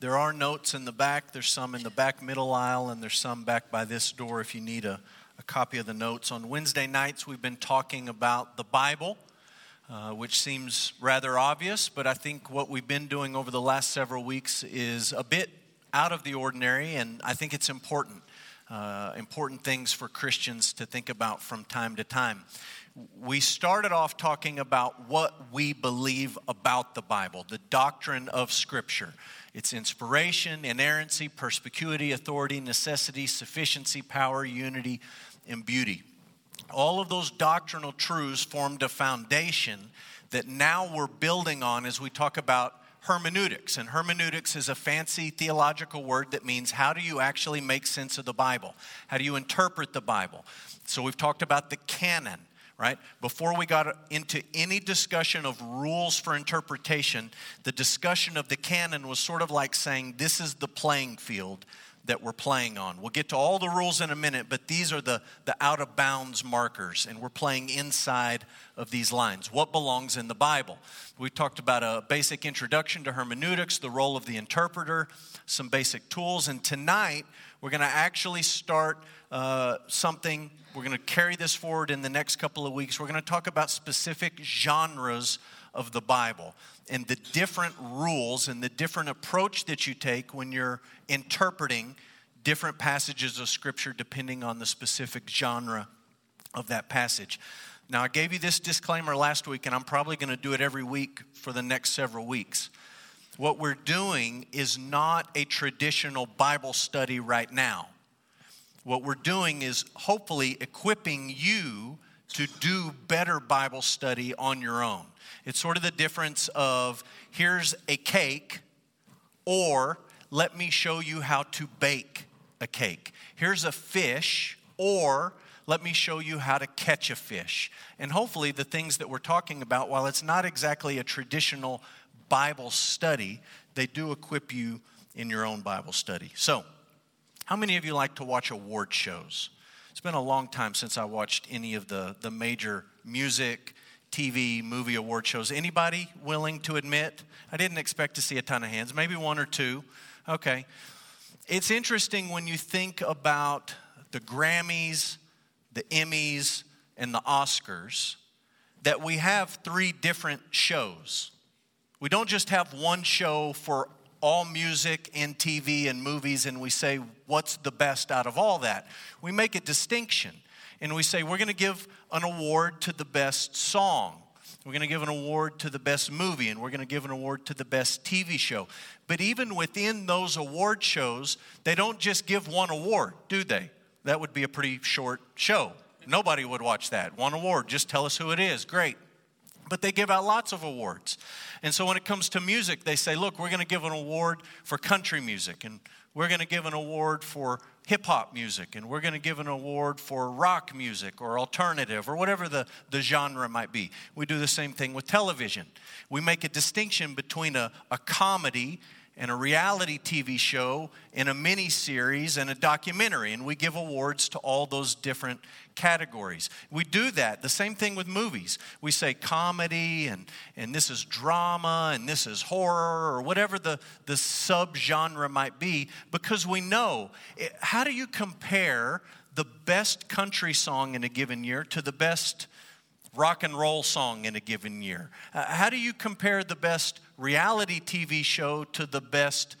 There are notes in the back. There's some in the back middle aisle, and there's some back by this door if you need a, a copy of the notes. On Wednesday nights, we've been talking about the Bible, uh, which seems rather obvious, but I think what we've been doing over the last several weeks is a bit out of the ordinary, and I think it's important. Uh, important things for Christians to think about from time to time. We started off talking about what we believe about the Bible, the doctrine of Scripture. Its inspiration, inerrancy, perspicuity, authority, necessity, sufficiency, power, unity, and beauty. All of those doctrinal truths formed a foundation that now we're building on as we talk about hermeneutics. And hermeneutics is a fancy theological word that means how do you actually make sense of the Bible? How do you interpret the Bible? So we've talked about the canon, right? Before we got into any discussion of rules for interpretation, the discussion of the canon was sort of like saying this is the playing field that we're playing on. We'll get to all the rules in a minute, but these are the, the out of bounds markers, and we're playing inside of these lines. What belongs in the Bible? We talked about a basic introduction to hermeneutics, the role of the interpreter, some basic tools, and tonight we're going to actually start uh, something. We're going to carry this forward in the next couple of weeks. We're going to talk about specific genres of the Bible and the different rules and the different approach that you take when you're interpreting different passages of Scripture depending on the specific genre of that passage. Now, I gave you this disclaimer last week, and I'm probably going to do it every week for the next several weeks. What we're doing is not a traditional Bible study right now. What we're doing is hopefully equipping you to do better Bible study on your own. It's sort of the difference of here's a cake, or let me show you how to bake a cake. Here's a fish, or let me show you how to catch a fish. And hopefully, the things that we're talking about, while it's not exactly a traditional Bible study, they do equip you in your own Bible study. So, how many of you like to watch award shows? It's been a long time since I watched any of the, the major music, TV, movie award shows. Anybody willing to admit? I didn't expect to see a ton of hands, maybe one or two. Okay. It's interesting when you think about the Grammys, the Emmys, and the Oscars that we have three different shows. We don't just have one show for all music and TV and movies and we say, what's the best out of all that? We make a distinction and we say, we're going to give an award to the best song. We're going to give an award to the best movie, and we're going to give an award to the best TV show. But even within those award shows, they don't just give one award, do they? That would be a pretty short show. Nobody would watch that. One award, just tell us who it is. Great. But they give out lots of awards. And so when it comes to music, they say, look, we're going to give an award for country music, and we're going to give an award for hip hop music, and we're going to give an award for rock music or alternative or whatever the, the genre might be. We do the same thing with television. We make a distinction between a, a comedy and a reality TV show and a mini series and a documentary, and we give awards to all those different categories. We do that. The same thing with movies. We say comedy, and, and this is drama, and this is horror, or whatever the, the subgenre might be, because we know. It, how do you compare the best country song in a given year to the best rock and roll song in a given year? Uh, how do you compare the best reality TV show to the best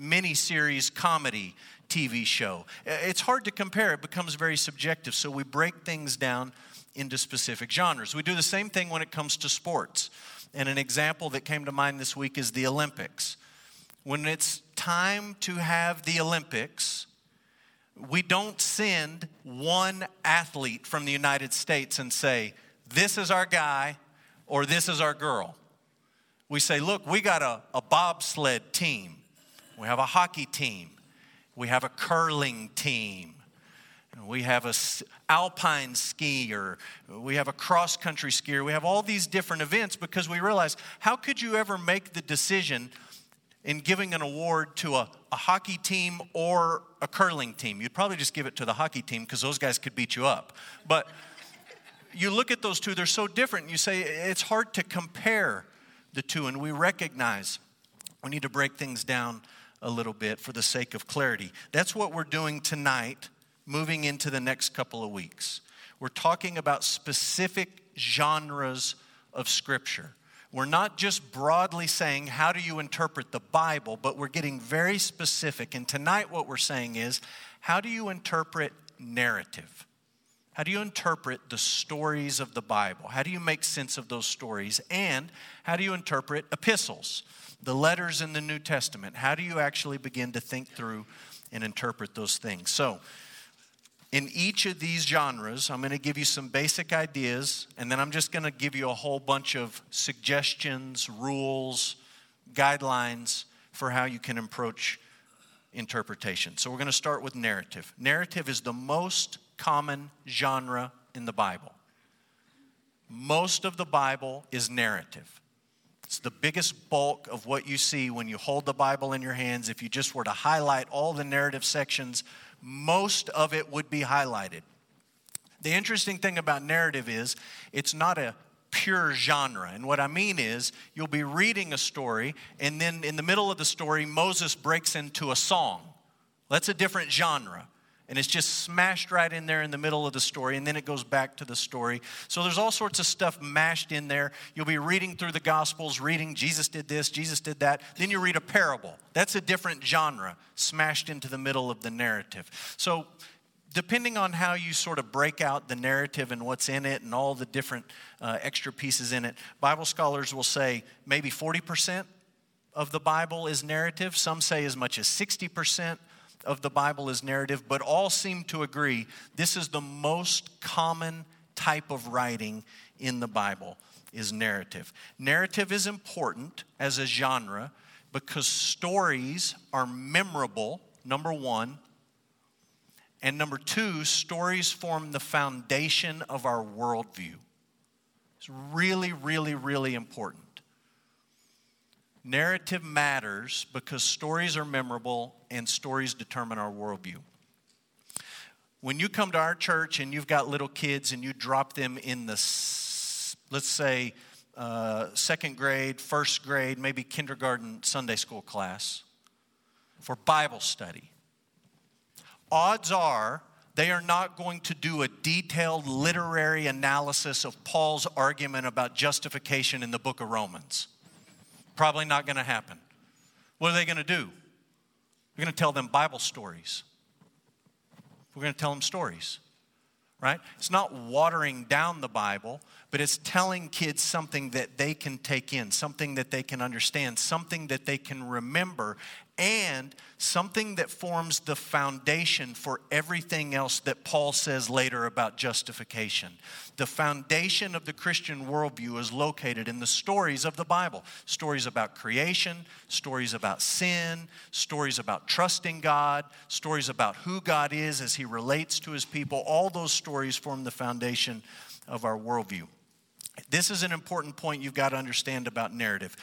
miniseries comedy TV show? Uh, it's hard to compare, it becomes very subjective. So we break things down into specific genres. We do the same thing when it comes to sports. And an example that came to mind this week is the Olympics. When it's time to have the Olympics, we don't send one athlete from the United States and say, this is our guy or this is our girl. We say, look, we got a, a bobsled team, we have a hockey team, we have a curling team. We have a alpine skier, we have a cross country skier, we have all these different events because we realize how could you ever make the decision in giving an award to a, a hockey team or a curling team? You'd probably just give it to the hockey team because those guys could beat you up. But you look at those two, they're so different. You say it's hard to compare the two, and we recognize we need to break things down a little bit for the sake of clarity. That's what we're doing tonight, moving into the next couple of weeks. We're talking about specific genres of Scripture. We're not just broadly saying, how do you interpret the Bible, but we're getting very specific. And tonight, what we're saying is, how do you interpret narrative? How do you interpret the stories of the Bible? How do you make sense of those stories? And how do you interpret epistles, the letters in the New Testament? How do you actually begin to think through and interpret those things? So, in each of these genres, I'm going to give you some basic ideas, and then I'm just going to give you a whole bunch of suggestions, rules, guidelines for how you can approach interpretation. So we're going to start with narrative. Narrative is the most common genre in the Bible. Most of the Bible is narrative. It's the biggest bulk of what you see when you hold the Bible in your hands. If you just were to highlight all the narrative sections, most of it would be highlighted. The interesting thing about narrative is it's not a pure genre. And what I mean is, you'll be reading a story, and then in the middle of the story, Moses breaks into a song. That's a different genre. And it's just smashed right in there in the middle of the story, and then it goes back to the story. So there's all sorts of stuff mashed in there. You'll be reading through the Gospels, reading Jesus did this, Jesus did that. Then you read a parable. That's a different genre, smashed into the middle of the narrative. So depending on how you sort of break out the narrative and what's in it and all the different uh, extra pieces in it, Bible scholars will say maybe 40% of the Bible is narrative. Some say as much as 60% of the Bible is narrative, but all seem to agree this is the most common type of writing in the Bible is narrative. Narrative is important as a genre because stories are memorable, number 1, and number 2, stories form the foundation of our worldview. It's really, really, really important. Narrative matters because stories are memorable and stories determine our worldview. When you come to our church and you've got little kids and you drop them in the, let's say, uh, second grade, first grade, maybe kindergarten Sunday school class for Bible study, odds are they are not going to do a detailed literary analysis of Paul's argument about justification in the book of Romans. Probably not going to happen. What are they going to do? We're going to tell them Bible stories. We're going to tell them stories, right? It's not watering down the Bible, but it's telling kids something that they can take in, something that they can understand, something that they can remember, and something that forms the foundation for everything else that Paul says later about justification. The foundation of the Christian worldview is located in the stories of the Bible stories about creation, stories about sin, stories about trusting God, stories about who God is as he relates to his people. All those stories form the foundation of our worldview. This is an important point you've got to understand about narrative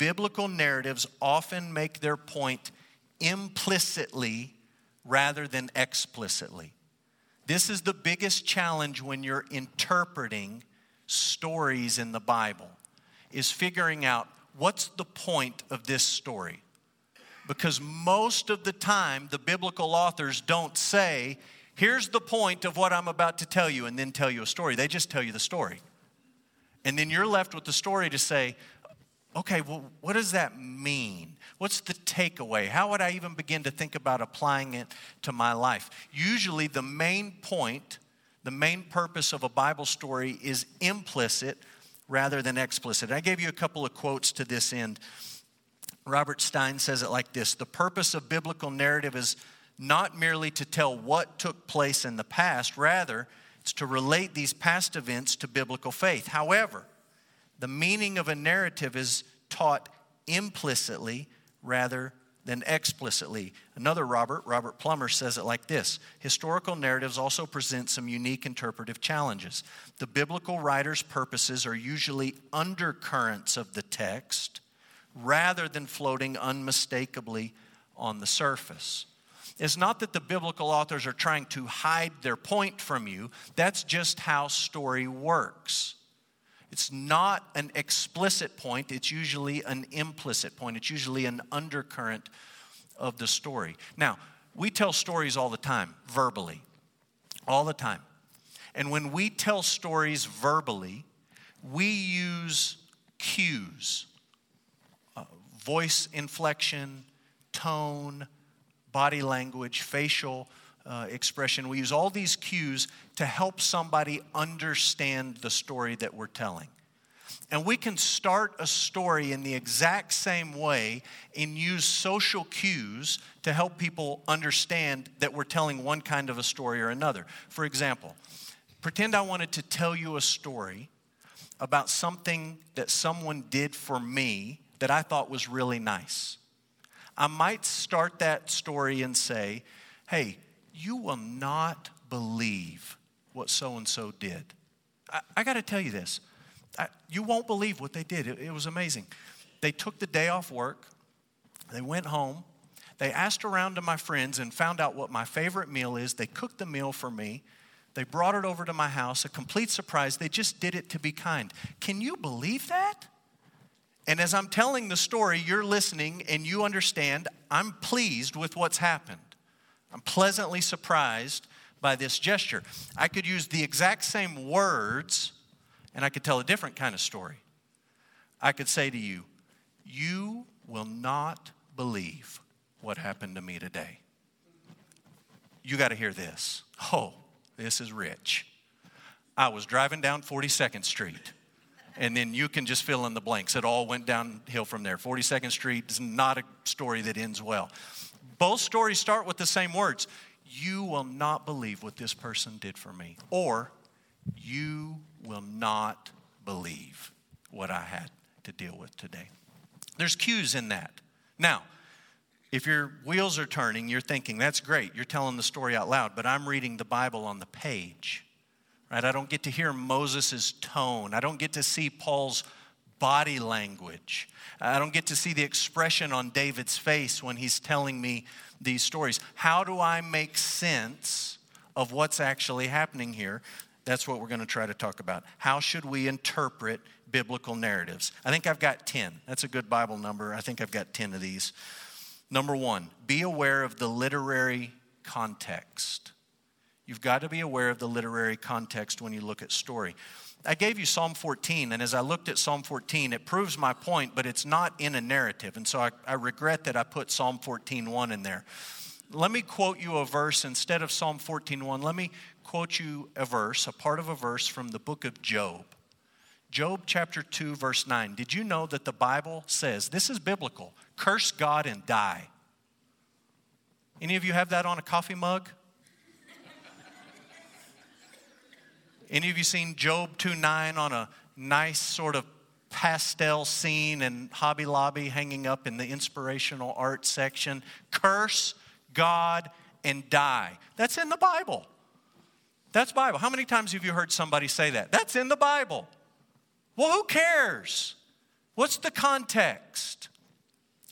biblical narratives often make their point implicitly rather than explicitly. This is the biggest challenge when you're interpreting stories in the Bible is figuring out what's the point of this story. Because most of the time the biblical authors don't say, here's the point of what I'm about to tell you and then tell you a story. They just tell you the story. And then you're left with the story to say, okay, well, what does that mean? What's the takeaway? How would I even begin to think about applying it to my life? Usually, the main point, the main purpose of a Bible story is implicit rather than explicit. I gave you a couple of quotes to this end. Robert Stein says it like this The purpose of biblical narrative is not merely to tell what took place in the past, rather, it's to relate these past events to biblical faith. However, the meaning of a narrative is taught implicitly rather than explicitly. Another Robert, Robert Plummer, says it like this Historical narratives also present some unique interpretive challenges. The biblical writer's purposes are usually undercurrents of the text rather than floating unmistakably on the surface. It's not that the biblical authors are trying to hide their point from you, that's just how story works. It's not an explicit point, it's usually an implicit point. It's usually an undercurrent of the story. Now, we tell stories all the time, verbally, all the time. And when we tell stories verbally, we use cues uh, voice inflection, tone, body language, facial uh, expression. We use all these cues to help somebody understand the story that we're telling. And we can start a story in the exact same way and use social cues to help people understand that we're telling one kind of a story or another. For example, pretend I wanted to tell you a story about something that someone did for me that I thought was really nice. I might start that story and say, Hey, you will not believe what so and so did. I, I got to tell you this. I, you won't believe what they did. It, it was amazing. They took the day off work, they went home, they asked around to my friends and found out what my favorite meal is. They cooked the meal for me. They brought it over to my house, a complete surprise. They just did it to be kind. Can you believe that? And as I'm telling the story, you're listening and you understand I'm pleased with what's happened. I'm pleasantly surprised by this gesture. I could use the exact same words and I could tell a different kind of story. I could say to you, You will not believe what happened to me today. You got to hear this. Oh, this is rich. I was driving down 42nd Street, and then you can just fill in the blanks. It all went downhill from there. 42nd Street is not a story that ends well. Both stories start with the same words You will not believe what this person did for me. Or, You will not believe what I had to deal with today. There's cues in that. Now, if your wheels are turning, you're thinking, that's great, you're telling the story out loud, but I'm reading the Bible on the page. Right? I don't get to hear Moses' tone. I don't get to see Paul's body language. I don't get to see the expression on David's face when he's telling me these stories. How do I make sense of what's actually happening here? That's what we're going to try to talk about. How should we interpret biblical narratives? I think I've got 10. That's a good Bible number. I think I've got 10 of these. Number one, be aware of the literary context. You've got to be aware of the literary context when you look at story. I gave you Psalm 14, and as I looked at Psalm 14, it proves my point, but it's not in a narrative. And so I, I regret that I put Psalm 14.1 in there. Let me quote you a verse instead of Psalm 14.1. Let me quote you a verse, a part of a verse from the book of Job. Job chapter 2, verse 9. Did you know that the Bible says, this is biblical, curse God and die? Any of you have that on a coffee mug? Any of you seen Job 2 9 on a nice sort of pastel scene in Hobby Lobby hanging up in the inspirational art section? Curse God and die. That's in the Bible. That's Bible. How many times have you heard somebody say that? That's in the Bible. Well, who cares? What's the context?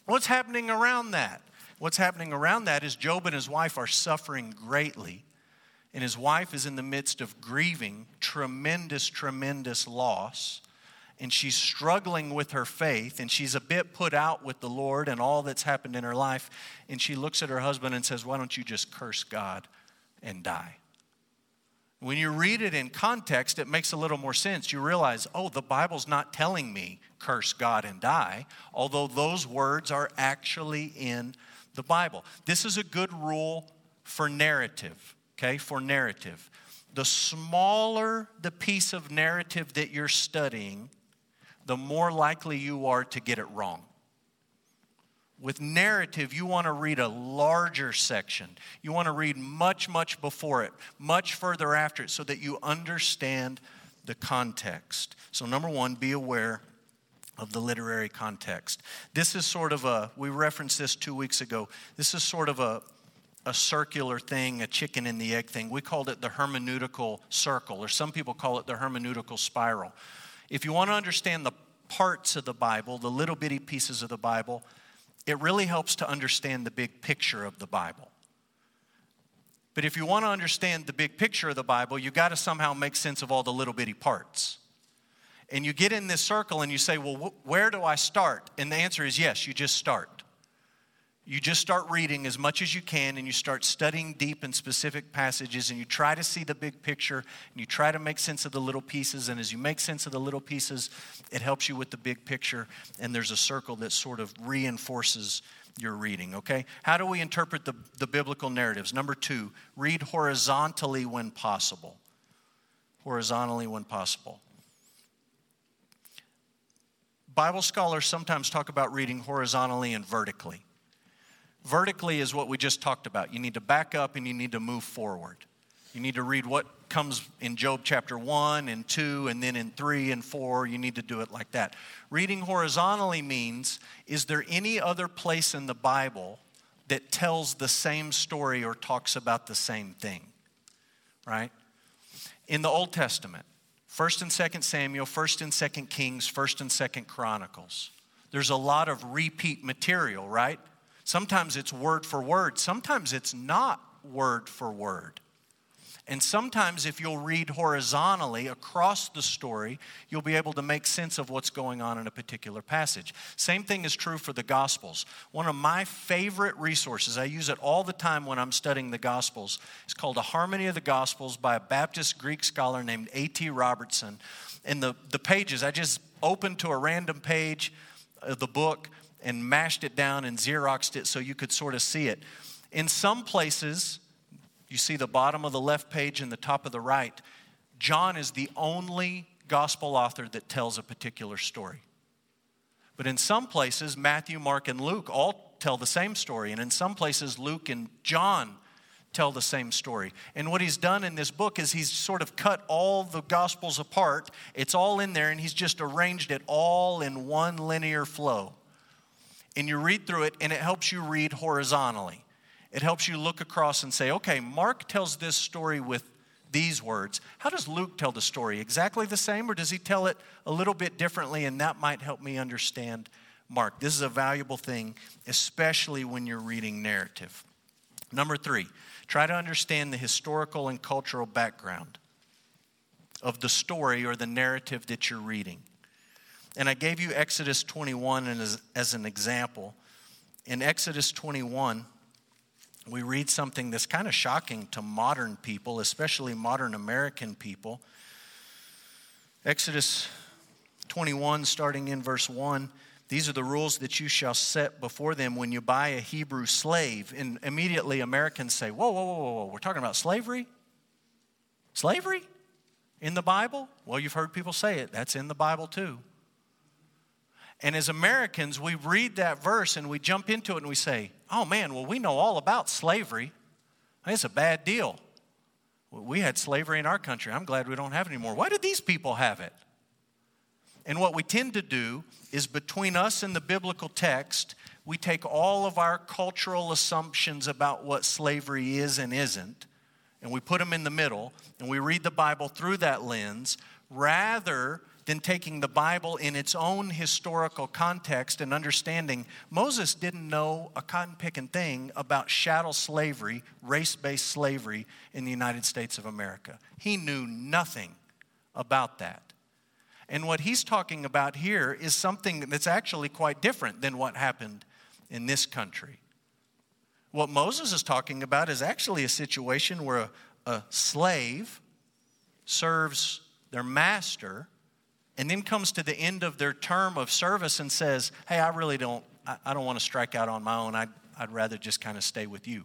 What's happening around that? What's happening around that is Job and his wife are suffering greatly. And his wife is in the midst of grieving tremendous, tremendous loss. And she's struggling with her faith, and she's a bit put out with the Lord and all that's happened in her life. And she looks at her husband and says, Why don't you just curse God and die? When you read it in context, it makes a little more sense. You realize, oh, the Bible's not telling me curse God and die, although those words are actually in the Bible. This is a good rule for narrative, okay? For narrative. The smaller the piece of narrative that you're studying, the more likely you are to get it wrong. With narrative, you want to read a larger section. You want to read much, much before it, much further after it, so that you understand the context. So, number one, be aware of the literary context. This is sort of a, we referenced this two weeks ago. This is sort of a, a circular thing, a chicken and the egg thing. We called it the hermeneutical circle, or some people call it the hermeneutical spiral. If you want to understand the parts of the Bible, the little bitty pieces of the Bible, it really helps to understand the big picture of the Bible. But if you want to understand the big picture of the Bible, you got to somehow make sense of all the little bitty parts. And you get in this circle and you say, Well, wh- where do I start? And the answer is yes, you just start. You just start reading as much as you can and you start studying deep in specific passages and you try to see the big picture and you try to make sense of the little pieces. And as you make sense of the little pieces, it helps you with the big picture. And there's a circle that sort of reinforces your reading, okay? How do we interpret the, the biblical narratives? Number two, read horizontally when possible. Horizontally when possible. Bible scholars sometimes talk about reading horizontally and vertically. Vertically is what we just talked about. You need to back up and you need to move forward. You need to read what comes in Job chapter 1 and 2, and then in 3 and 4. You need to do it like that. Reading horizontally means is there any other place in the Bible that tells the same story or talks about the same thing? Right? In the Old Testament, 1st and 2nd Samuel, 1st and 2nd Kings, 1st and 2nd Chronicles. There's a lot of repeat material, right? Sometimes it's word for word, sometimes it's not word for word. And sometimes, if you'll read horizontally across the story, you'll be able to make sense of what's going on in a particular passage. Same thing is true for the Gospels. One of my favorite resources, I use it all the time when I'm studying the Gospels, is called A Harmony of the Gospels by a Baptist Greek scholar named A.T. Robertson. And the, the pages, I just opened to a random page of the book and mashed it down and Xeroxed it so you could sort of see it. In some places, you see the bottom of the left page and the top of the right, John is the only gospel author that tells a particular story. But in some places, Matthew, Mark, and Luke all tell the same story. And in some places, Luke and John tell the same story. And what he's done in this book is he's sort of cut all the gospels apart. It's all in there, and he's just arranged it all in one linear flow and you read through it, and it helps you read horizontally. It helps you look across and say, okay, Mark tells this story with these words. How does Luke tell the story? Exactly the same, or does he tell it a little bit differently? And that might help me understand Mark. This is a valuable thing, especially when you're reading narrative. Number three, try to understand the historical and cultural background of the story or the narrative that you're reading. And I gave you Exodus 21 as, as an example. In Exodus 21, we read something that's kind of shocking to modern people, especially modern American people. Exodus 21, starting in verse 1. These are the rules that you shall set before them when you buy a Hebrew slave. And immediately Americans say, Whoa, whoa, whoa, whoa, we're talking about slavery? Slavery? In the Bible? Well, you've heard people say it. That's in the Bible too. And as Americans, we read that verse and we jump into it and we say, oh man, well, we know all about slavery. It's a bad deal. We had slavery in our country. I'm glad we don't have it anymore. Why did these people have it? And what we tend to do is between us and the biblical text, we take all of our cultural assumptions about what slavery is and isn't, and we put them in the middle, and we read the Bible through that lens rather than taking the Bible in its own historical context and understanding Moses didn't know a cotton picking thing about chattel slavery, race based slavery in the United States of America. He knew nothing about that. And what he's talking about here is something that's actually quite different than what happened in this country. What Moses is talking about is actually a situation where a, a slave serves their master and then comes to the end of their term of service and says, Hey, I really don't, I, I don't want to strike out on my own. I'd, I'd rather just kind of stay with you.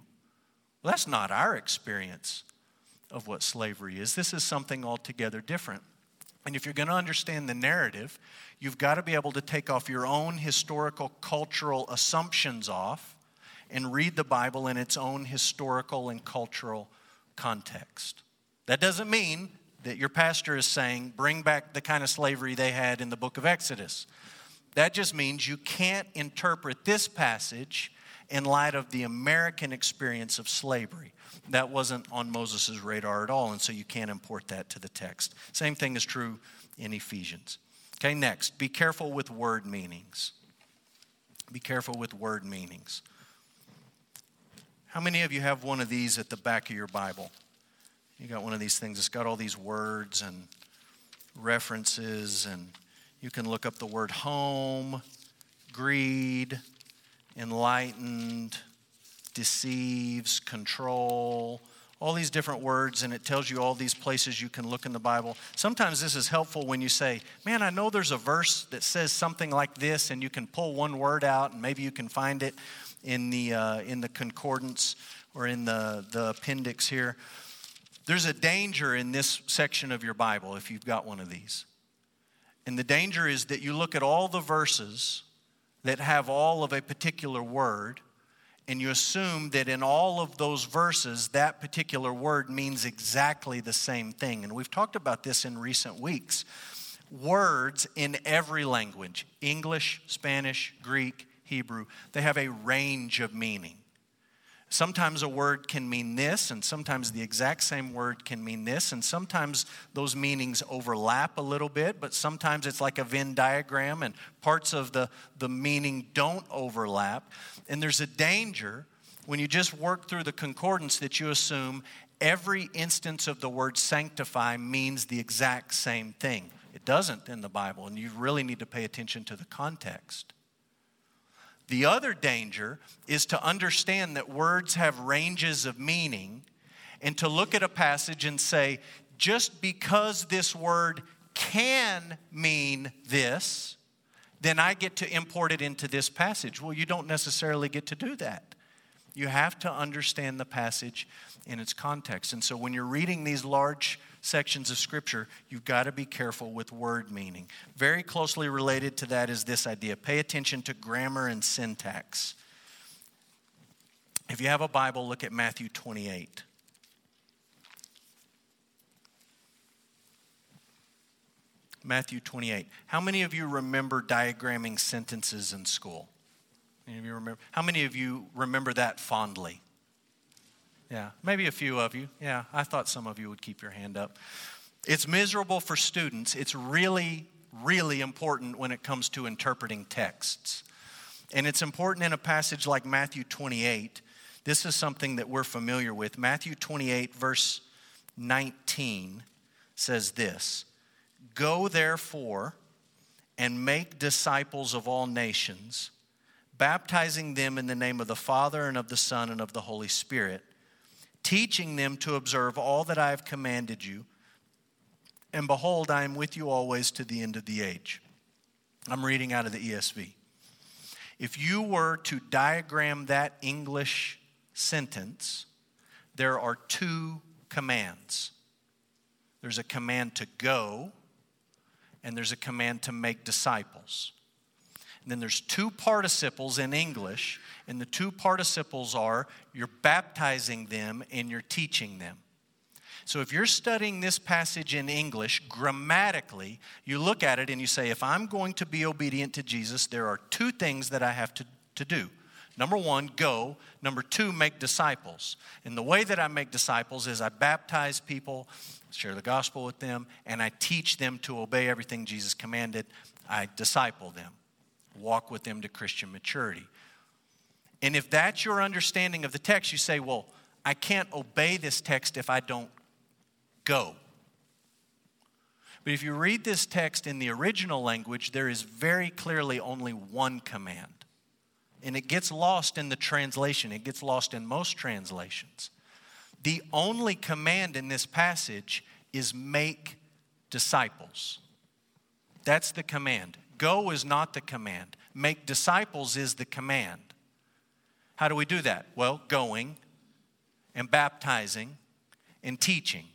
Well, that's not our experience of what slavery is. This is something altogether different. And if you're going to understand the narrative, you've got to be able to take off your own historical, cultural assumptions off and read the Bible in its own historical and cultural context. That doesn't mean that your pastor is saying, bring back the kind of slavery they had in the book of Exodus. That just means you can't interpret this passage in light of the American experience of slavery. That wasn't on Moses' radar at all, and so you can't import that to the text. Same thing is true in Ephesians. Okay, next, be careful with word meanings. Be careful with word meanings. How many of you have one of these at the back of your Bible? You got one of these things, it's got all these words and references, and you can look up the word home, greed, enlightened, deceives, control, all these different words, and it tells you all these places you can look in the Bible. Sometimes this is helpful when you say, Man, I know there's a verse that says something like this, and you can pull one word out, and maybe you can find it in the, uh, in the concordance or in the, the appendix here. There's a danger in this section of your Bible if you've got one of these. And the danger is that you look at all the verses that have all of a particular word, and you assume that in all of those verses, that particular word means exactly the same thing. And we've talked about this in recent weeks. Words in every language English, Spanish, Greek, Hebrew they have a range of meaning. Sometimes a word can mean this, and sometimes the exact same word can mean this, and sometimes those meanings overlap a little bit, but sometimes it's like a Venn diagram, and parts of the, the meaning don't overlap. And there's a danger when you just work through the concordance that you assume every instance of the word sanctify means the exact same thing. It doesn't in the Bible, and you really need to pay attention to the context. The other danger is to understand that words have ranges of meaning and to look at a passage and say, just because this word can mean this, then I get to import it into this passage. Well, you don't necessarily get to do that. You have to understand the passage in its context. And so when you're reading these large sections of Scripture, you've got to be careful with word meaning. Very closely related to that is this idea pay attention to grammar and syntax. If you have a Bible, look at Matthew 28. Matthew 28. How many of you remember diagramming sentences in school? Any of you remember? How many of you remember that fondly? Yeah, maybe a few of you. Yeah, I thought some of you would keep your hand up. It's miserable for students. It's really, really important when it comes to interpreting texts. And it's important in a passage like Matthew 28. This is something that we're familiar with. Matthew 28, verse 19 says this Go therefore and make disciples of all nations, baptizing them in the name of the Father and of the Son and of the Holy Spirit teaching them to observe all that I have commanded you. And behold, I am with you always to the end of the age. I'm reading out of the ESV. If you were to diagram that English sentence, there are two commands there's a command to go, and there's a command to make disciples. And then there's two participles in English and the two participles are you're baptizing them and you're teaching them. So if you're studying this passage in English, grammatically, you look at it and you say, if I'm going to be obedient to Jesus, there are two things that I have to, to do. Number one, go. Number two, make disciples. And the way that I make disciples is I baptize people, share the gospel with them, and I teach them to obey everything Jesus commanded. I disciple them, walk with them to Christian maturity. And if that's your understanding of the text, you say, well, I can't obey this text if I don't go. But if you read this text in the original language, there is very clearly only one command. And it gets lost in the translation, it gets lost in most translations. The only command in this passage is make disciples. That's the command. Go is not the command, make disciples is the command. How do we do that? Well, going and baptizing and teaching.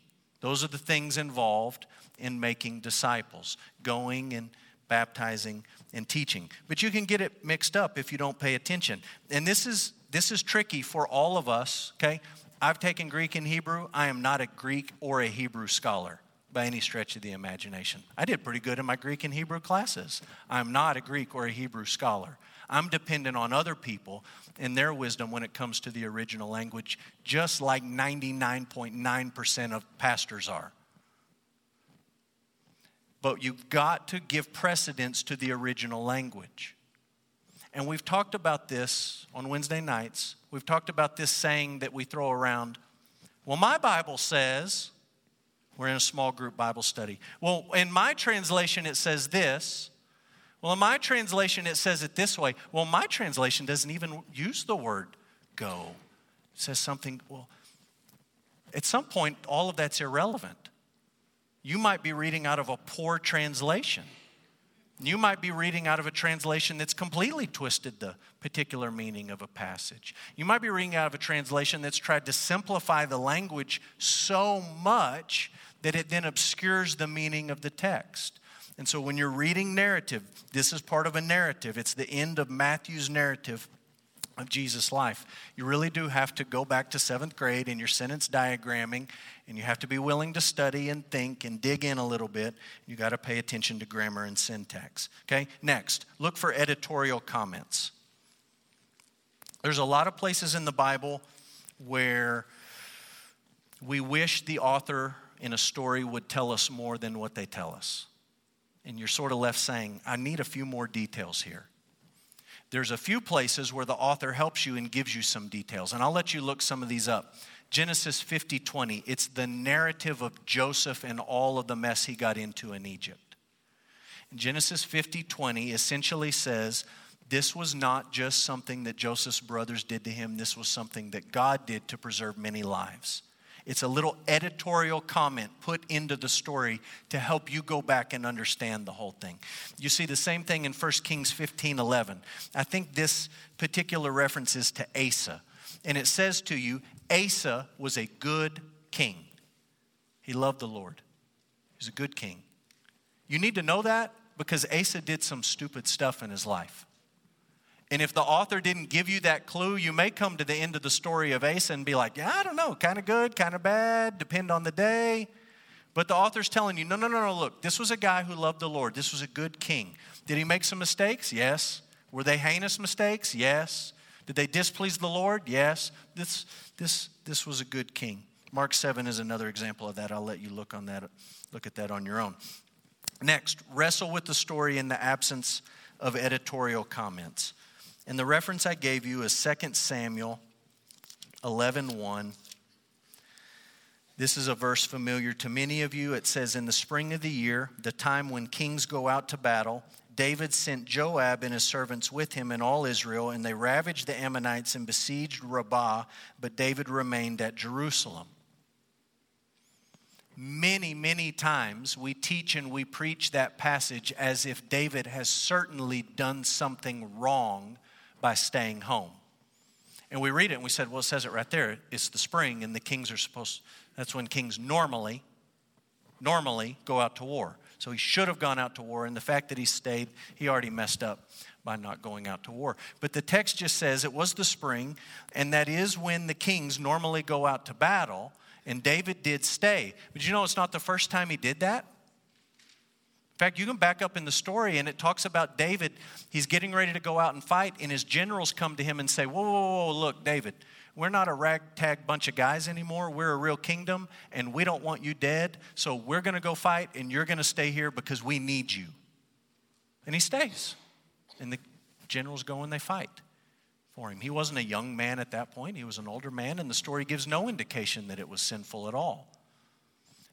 Those are the things involved in making disciples going and baptizing and teaching. But you can get it mixed up if you don't pay attention. And this is this is tricky for all of us, okay? I've taken Greek and Hebrew. I am not a Greek or a Hebrew scholar by any stretch of the imagination. I did pretty good in my Greek and Hebrew classes. I'm not a Greek or a Hebrew scholar. I'm dependent on other people and their wisdom when it comes to the original language, just like 99.9% of pastors are. But you've got to give precedence to the original language. And we've talked about this on Wednesday nights. We've talked about this saying that we throw around. Well, my Bible says, we're in a small group Bible study. Well, in my translation, it says this. Well, in my translation, it says it this way. Well, my translation doesn't even use the word go. It says something, well, at some point, all of that's irrelevant. You might be reading out of a poor translation. You might be reading out of a translation that's completely twisted the particular meaning of a passage. You might be reading out of a translation that's tried to simplify the language so much that it then obscures the meaning of the text. And so when you're reading narrative, this is part of a narrative. It's the end of Matthew's narrative of Jesus' life. You really do have to go back to seventh grade in your sentence diagramming, and you have to be willing to study and think and dig in a little bit. You got to pay attention to grammar and syntax. Okay, next, look for editorial comments. There's a lot of places in the Bible where we wish the author in a story would tell us more than what they tell us. And you're sort of left saying, I need a few more details here. There's a few places where the author helps you and gives you some details. And I'll let you look some of these up. Genesis 50 20, it's the narrative of Joseph and all of the mess he got into in Egypt. Genesis 50 20 essentially says, this was not just something that Joseph's brothers did to him, this was something that God did to preserve many lives. It's a little editorial comment put into the story to help you go back and understand the whole thing. You see the same thing in 1 Kings 15 11. I think this particular reference is to Asa. And it says to you, Asa was a good king. He loved the Lord. He was a good king. You need to know that because Asa did some stupid stuff in his life. And if the author didn't give you that clue, you may come to the end of the story of Asa and be like, yeah, I don't know, kind of good, kind of bad, depend on the day. But the author's telling you, no, no, no, no, look, this was a guy who loved the Lord. This was a good king. Did he make some mistakes? Yes. Were they heinous mistakes? Yes. Did they displease the Lord? Yes. This, this, this was a good king. Mark 7 is another example of that. I'll let you look on that, look at that on your own. Next, wrestle with the story in the absence of editorial comments. And the reference I gave you is 2 Samuel 11 1. This is a verse familiar to many of you. It says, In the spring of the year, the time when kings go out to battle, David sent Joab and his servants with him and all Israel, and they ravaged the Ammonites and besieged Rabbah, but David remained at Jerusalem. Many, many times we teach and we preach that passage as if David has certainly done something wrong by staying home. And we read it and we said, well, it says it right there. It's the spring, and the kings are supposed, that's when kings normally, normally go out to war. So he should have gone out to war, and the fact that he stayed, he already messed up by not going out to war. But the text just says it was the spring, and that is when the kings normally go out to battle, and David did stay. But you know, it's not the first time he did that. In fact, you can back up in the story, and it talks about David. He's getting ready to go out and fight, and his generals come to him and say, Whoa, whoa, whoa, look, David, we're not a ragtag bunch of guys anymore. We're a real kingdom, and we don't want you dead. So we're going to go fight, and you're going to stay here because we need you. And he stays. And the generals go and they fight for him. He wasn't a young man at that point, he was an older man, and the story gives no indication that it was sinful at all.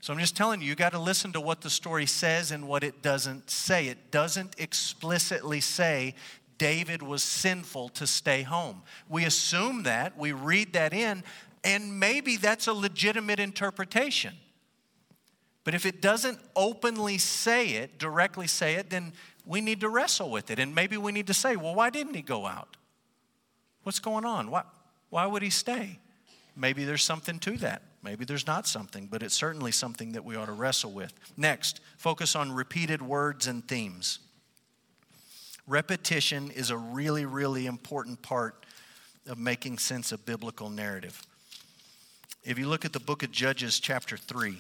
So I'm just telling you, you got to listen to what the story says and what it doesn't say. It doesn't explicitly say David was sinful to stay home. We assume that, we read that in, and maybe that's a legitimate interpretation. But if it doesn't openly say it, directly say it, then we need to wrestle with it. And maybe we need to say, well, why didn't he go out? What's going on? Why, why would he stay? Maybe there's something to that. Maybe there's not something, but it's certainly something that we ought to wrestle with. Next, focus on repeated words and themes. Repetition is a really, really important part of making sense of biblical narrative. If you look at the book of Judges, chapter 3,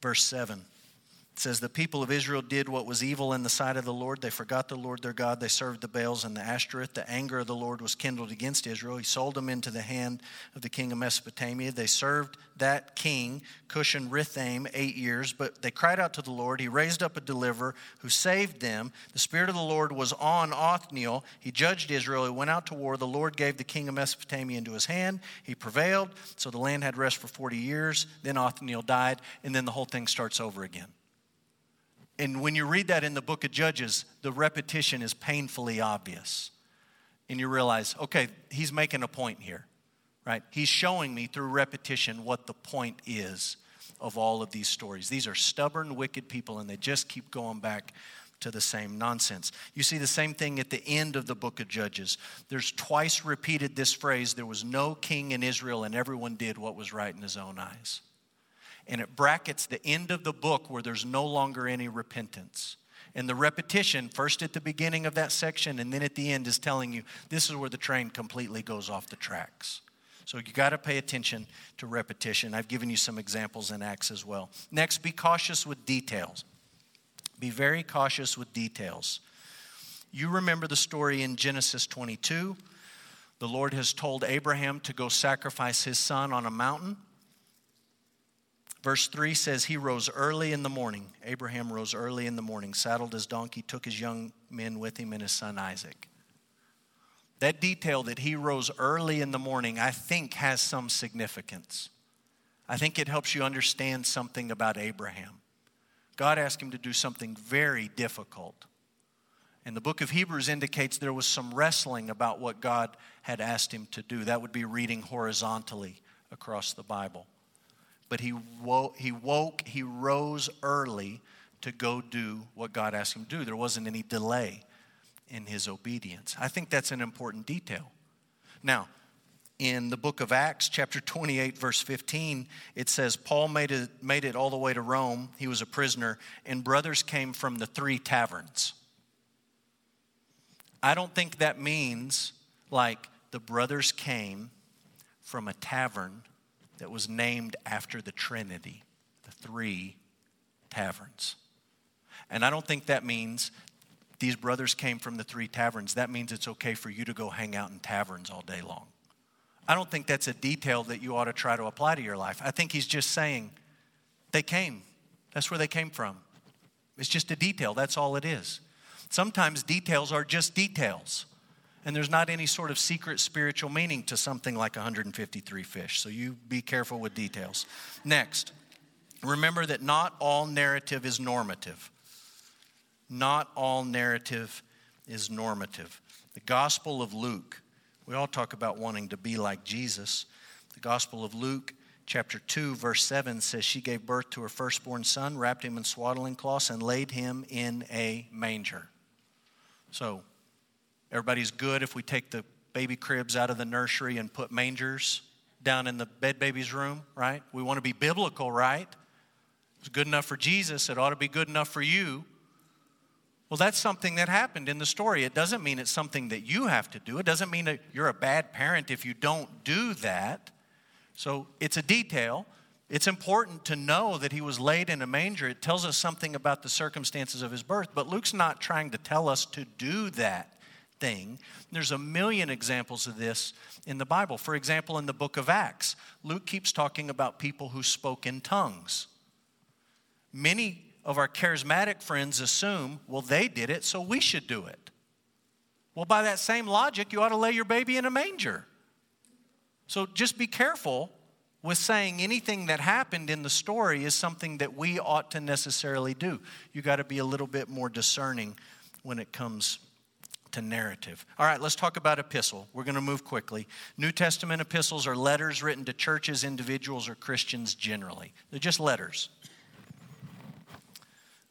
verse 7. It says, The people of Israel did what was evil in the sight of the Lord. They forgot the Lord their God. They served the Baals and the Ashtoreth. The anger of the Lord was kindled against Israel. He sold them into the hand of the king of Mesopotamia. They served that king, Cushan Ritham, eight years, but they cried out to the Lord. He raised up a deliverer who saved them. The Spirit of the Lord was on Othniel. He judged Israel. He went out to war. The Lord gave the king of Mesopotamia into his hand. He prevailed. So the land had rest for 40 years. Then Othniel died, and then the whole thing starts over again. And when you read that in the book of Judges, the repetition is painfully obvious. And you realize, okay, he's making a point here, right? He's showing me through repetition what the point is of all of these stories. These are stubborn, wicked people, and they just keep going back to the same nonsense. You see the same thing at the end of the book of Judges. There's twice repeated this phrase there was no king in Israel, and everyone did what was right in his own eyes and it brackets the end of the book where there's no longer any repentance. And the repetition, first at the beginning of that section and then at the end, is telling you this is where the train completely goes off the tracks. So you got to pay attention to repetition. I've given you some examples in Acts as well. Next, be cautious with details. Be very cautious with details. You remember the story in Genesis 22. The Lord has told Abraham to go sacrifice his son on a mountain. Verse 3 says, He rose early in the morning. Abraham rose early in the morning, saddled his donkey, took his young men with him, and his son Isaac. That detail that he rose early in the morning, I think, has some significance. I think it helps you understand something about Abraham. God asked him to do something very difficult. And the book of Hebrews indicates there was some wrestling about what God had asked him to do. That would be reading horizontally across the Bible but he woke, he woke, he rose early to go do what God asked him to do. There wasn't any delay in his obedience. I think that's an important detail. Now, in the book of Acts, chapter 28, verse 15, it says, Paul made it, made it all the way to Rome. He was a prisoner, and brothers came from the three taverns. I don't think that means like the brothers came from a tavern that was named after the Trinity, the three taverns. And I don't think that means these brothers came from the three taverns. That means it's okay for you to go hang out in taverns all day long. I don't think that's a detail that you ought to try to apply to your life. I think he's just saying they came. That's where they came from. It's just a detail. That's all it is. Sometimes details are just details and there's not any sort of secret spiritual meaning to something like 153 fish. So you be careful with details. Next, remember that not all narrative is normative. Not all narrative is normative. The Gospel of Luke, we all talk about wanting to be like Jesus. The Gospel of Luke, chapter 2, verse 7 says, She gave birth to her firstborn son, wrapped him in swaddling cloths, and laid him in a manger. So, Everybody's good if we take the baby cribs out of the nursery and put mangers down in the bed baby's room, right? We want to be biblical, right? It's good enough for Jesus, it ought to be good enough for you. Well, that's something that happened in the story. It doesn't mean it's something that you have to do. It doesn't mean that you're a bad parent if you don't do that. So it's a detail. It's important to know that he was laid in a manger. It tells us something about the circumstances of his birth, but Luke's not trying to tell us to do that thing. There's a million examples of this in the Bible. For example, in the book of Acts, Luke keeps talking about people who spoke in tongues. Many of our charismatic friends assume, well, they did it, so we should do it. Well, by that same logic, you ought to lay your baby in a manger. So just be careful with saying anything that happened in the story is something that we ought to necessarily do. You got to be a little bit more discerning when it comes to narrative. All right, let's talk about epistle. We're going to move quickly. New Testament epistles are letters written to churches, individuals, or Christians generally. They're just letters.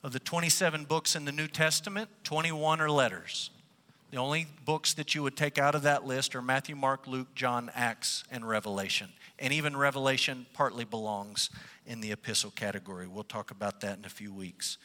Of the 27 books in the New Testament, 21 are letters. The only books that you would take out of that list are Matthew, Mark, Luke, John, Acts, and Revelation. And even Revelation partly belongs in the epistle category. We'll talk about that in a few weeks.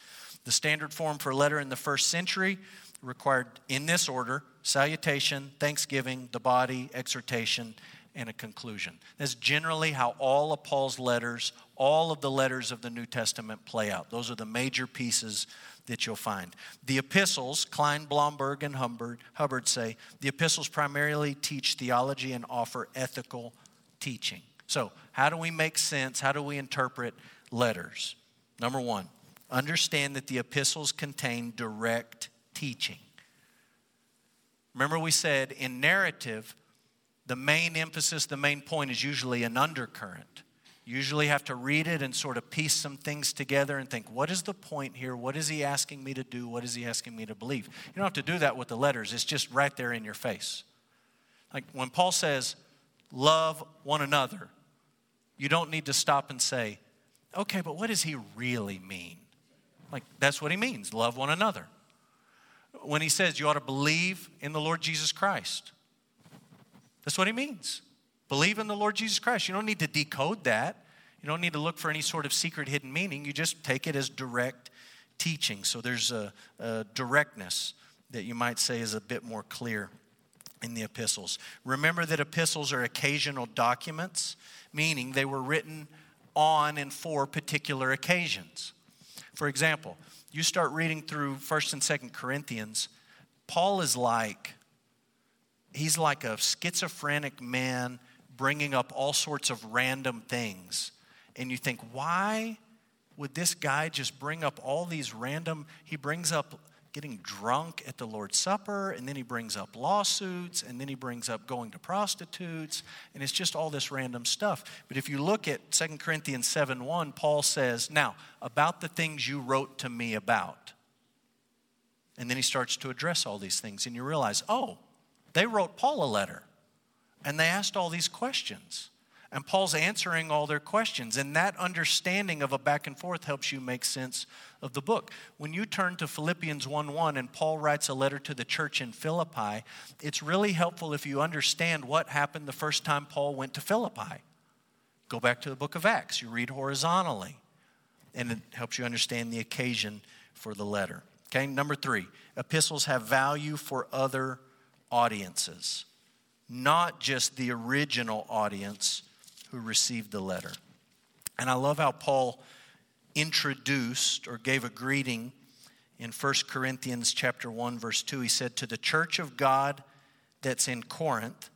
The standard form for letter in the first century required in this order salutation, thanksgiving, the body, exhortation, and a conclusion. That's generally how all of Paul's letters, all of the letters of the New Testament play out. Those are the major pieces that you'll find. The epistles, Klein, Blomberg, and Hubbard, Hubbard say, the epistles primarily teach theology and offer ethical teaching. So, how do we make sense? How do we interpret letters? Number one, understand that the epistles contain direct teaching. Remember, we said in narrative, the main emphasis, the main point is usually an undercurrent. usually have to read it and sort of piece some things together and think, what is the point here? What is he asking me to do? What is he asking me to believe? You don't have to do that with the letters, it's just right there in your face. Like when Paul says, love one another, you don't need to stop and say, okay, but what does he really mean? Like, that's what he means love one another. When he says you ought to believe in the Lord Jesus Christ, that's what he means. Believe in the Lord Jesus Christ. You don't need to decode that. You don't need to look for any sort of secret hidden meaning. You just take it as direct teaching. So there's a, a directness that you might say is a bit more clear in the epistles. Remember that epistles are occasional documents, meaning they were written on and for particular occasions. For example, you start reading through 1st and 2nd Corinthians, Paul is like he's like a schizophrenic man bringing up all sorts of random things. And you think, why would this guy just bring up all these random? He brings up getting drunk at the Lord's Supper, and then he brings up lawsuits, and then he brings up going to prostitutes, and it's just all this random stuff. But if you look at 2 Corinthians 7 1, Paul says, Now, about the things you wrote to me about. And then he starts to address all these things, and you realize, oh, they wrote Paul a letter. And they asked all these questions. And Paul's answering all their questions. And that understanding of a back and forth helps you make sense of the book. When you turn to Philippians 1 1 and Paul writes a letter to the church in Philippi, it's really helpful if you understand what happened the first time Paul went to Philippi. Go back to the book of Acts, you read horizontally, and it helps you understand the occasion for the letter. Okay, number three, epistles have value for other audiences not just the original audience who received the letter. And I love how Paul introduced or gave a greeting in 1 Corinthians chapter 1 verse 2 he said to the church of God that's in Corinth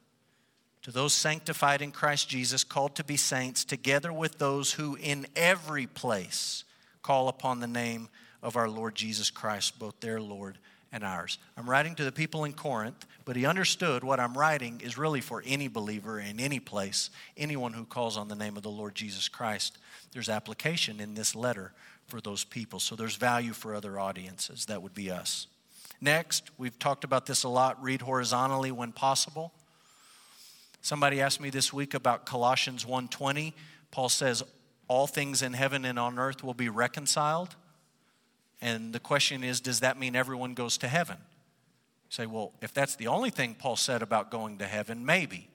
to those sanctified in Christ Jesus called to be saints together with those who in every place call upon the name of our Lord Jesus Christ both their Lord and ours. I'm writing to the people in Corinth, but he understood what I'm writing is really for any believer in any place, anyone who calls on the name of the Lord Jesus Christ. There's application in this letter for those people. So there's value for other audiences. That would be us. Next, we've talked about this a lot read horizontally when possible. Somebody asked me this week about Colossians 1:20. Paul says all things in heaven and on earth will be reconciled. And the question is, does that mean everyone goes to heaven? Say, well, if that's the only thing Paul said about going to heaven, maybe.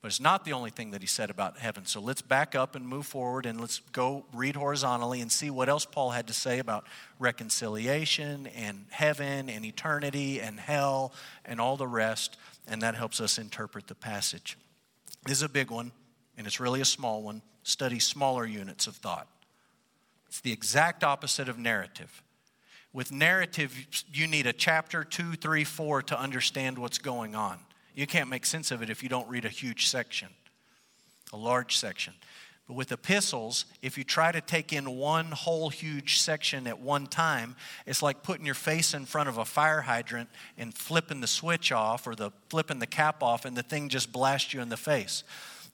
But it's not the only thing that he said about heaven. So let's back up and move forward and let's go read horizontally and see what else Paul had to say about reconciliation and heaven and eternity and hell and all the rest. And that helps us interpret the passage. This is a big one, and it's really a small one. Study smaller units of thought. It's the exact opposite of narrative. With narrative, you need a chapter, two, three, four to understand what's going on. You can't make sense of it if you don't read a huge section, a large section. But with epistles, if you try to take in one whole huge section at one time, it's like putting your face in front of a fire hydrant and flipping the switch off or the flipping the cap off and the thing just blasts you in the face.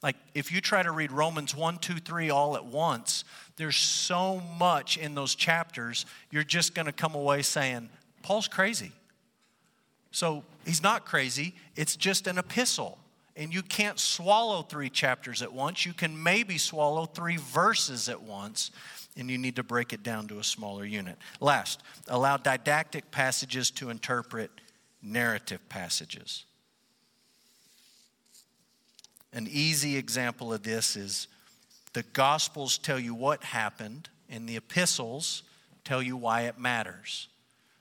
Like if you try to read Romans 1, 2, 3 all at once, there's so much in those chapters, you're just going to come away saying, Paul's crazy. So he's not crazy, it's just an epistle. And you can't swallow three chapters at once. You can maybe swallow three verses at once, and you need to break it down to a smaller unit. Last, allow didactic passages to interpret narrative passages. An easy example of this is the Gospels tell you what happened, and the epistles tell you why it matters.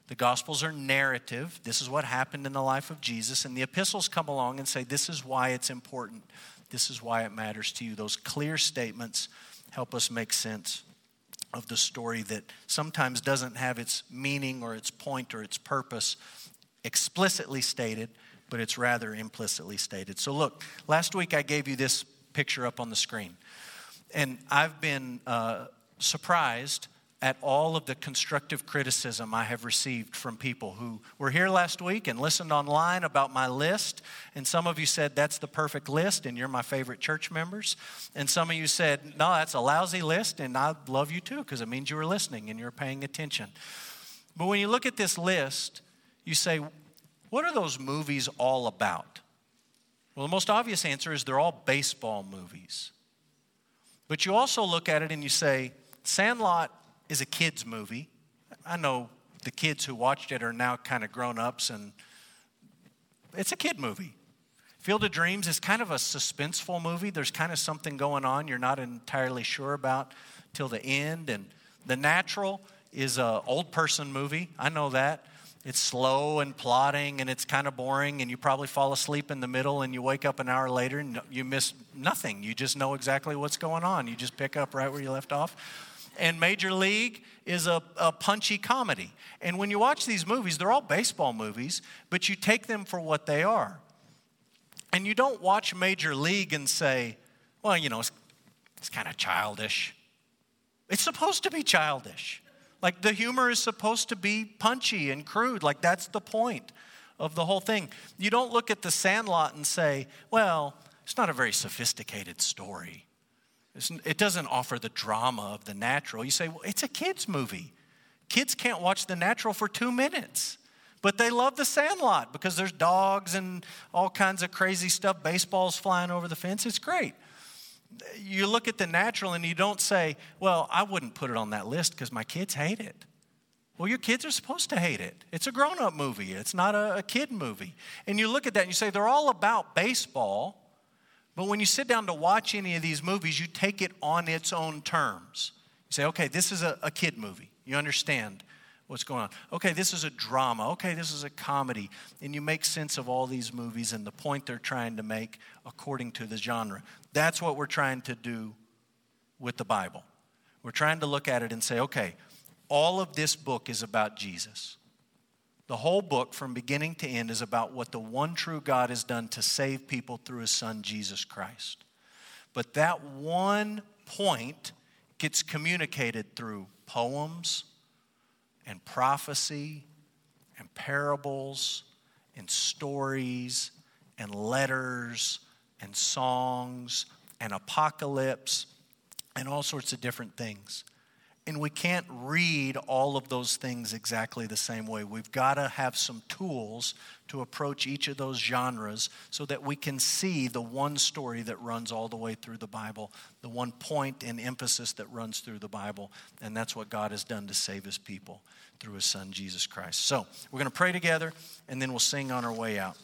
The Gospels are narrative. This is what happened in the life of Jesus. And the epistles come along and say, This is why it's important. This is why it matters to you. Those clear statements help us make sense of the story that sometimes doesn't have its meaning or its point or its purpose explicitly stated, but it's rather implicitly stated. So, look, last week I gave you this picture up on the screen. And I've been uh, surprised at all of the constructive criticism I have received from people who were here last week and listened online about my list. And some of you said that's the perfect list and you're my favorite church members. And some of you said, no, that's a lousy list and I love you too because it means you were listening and you're paying attention. But when you look at this list, you say, what are those movies all about? Well, the most obvious answer is they're all baseball movies. But you also look at it and you say, Sandlot is a kid's movie. I know the kids who watched it are now kind of grown ups, and it's a kid movie. Field of Dreams is kind of a suspenseful movie. There's kind of something going on you're not entirely sure about till the end. And The Natural is an old person movie. I know that. It's slow and plodding and it's kind of boring, and you probably fall asleep in the middle and you wake up an hour later and you miss nothing. You just know exactly what's going on. You just pick up right where you left off and Major League is a, a punchy comedy. And when you watch these movies, they're all baseball movies, but you take them for what they are. And you don't watch Major League and say, well, you know, it's, it's kind of childish. It's supposed to be childish. Like the humor is supposed to be punchy and crude. Like that's the point of the whole thing. You don't look at the Sandlot and say, well, it's not a very sophisticated story. It doesn't offer the drama of the natural. You say, well, it's a kid's movie. Kids can't watch the natural for two minutes, but they love the sandlot because there's dogs and all kinds of crazy stuff, baseballs flying over the fence. It's great. You look at the natural and you don't say, well, I wouldn't put it on that list because my kids hate it. Well, your kids are supposed to hate it. It's a grown up movie, it's not a, a kid movie. And you look at that and you say, they're all about baseball but when you sit down to watch any of these movies, you take it on its own terms. You say, okay, this is a, a kid movie. You understand what's going on. Okay, this is a drama. Okay, this is a comedy. And you make sense of all these movies and the point they're trying to make according to the genre. That's what we're trying to do with the Bible. We're trying to look at it and say, okay, all of this book is about Jesus. The whole book, from beginning to end, is about what the one true God has done to save people through his son, Jesus Christ. But that one point gets communicated through poems and prophecy and parables and stories and letters and songs and apocalypse and all sorts of different things. And we can't read all of those things exactly the same way. We've got to have some tools to approach each of those genres so that we can see the one story that runs all the way through the Bible, the one point and emphasis that runs through the Bible. And that's what God has done to save his people through his son, Jesus Christ. So we're going to pray together and then we'll sing on our way out.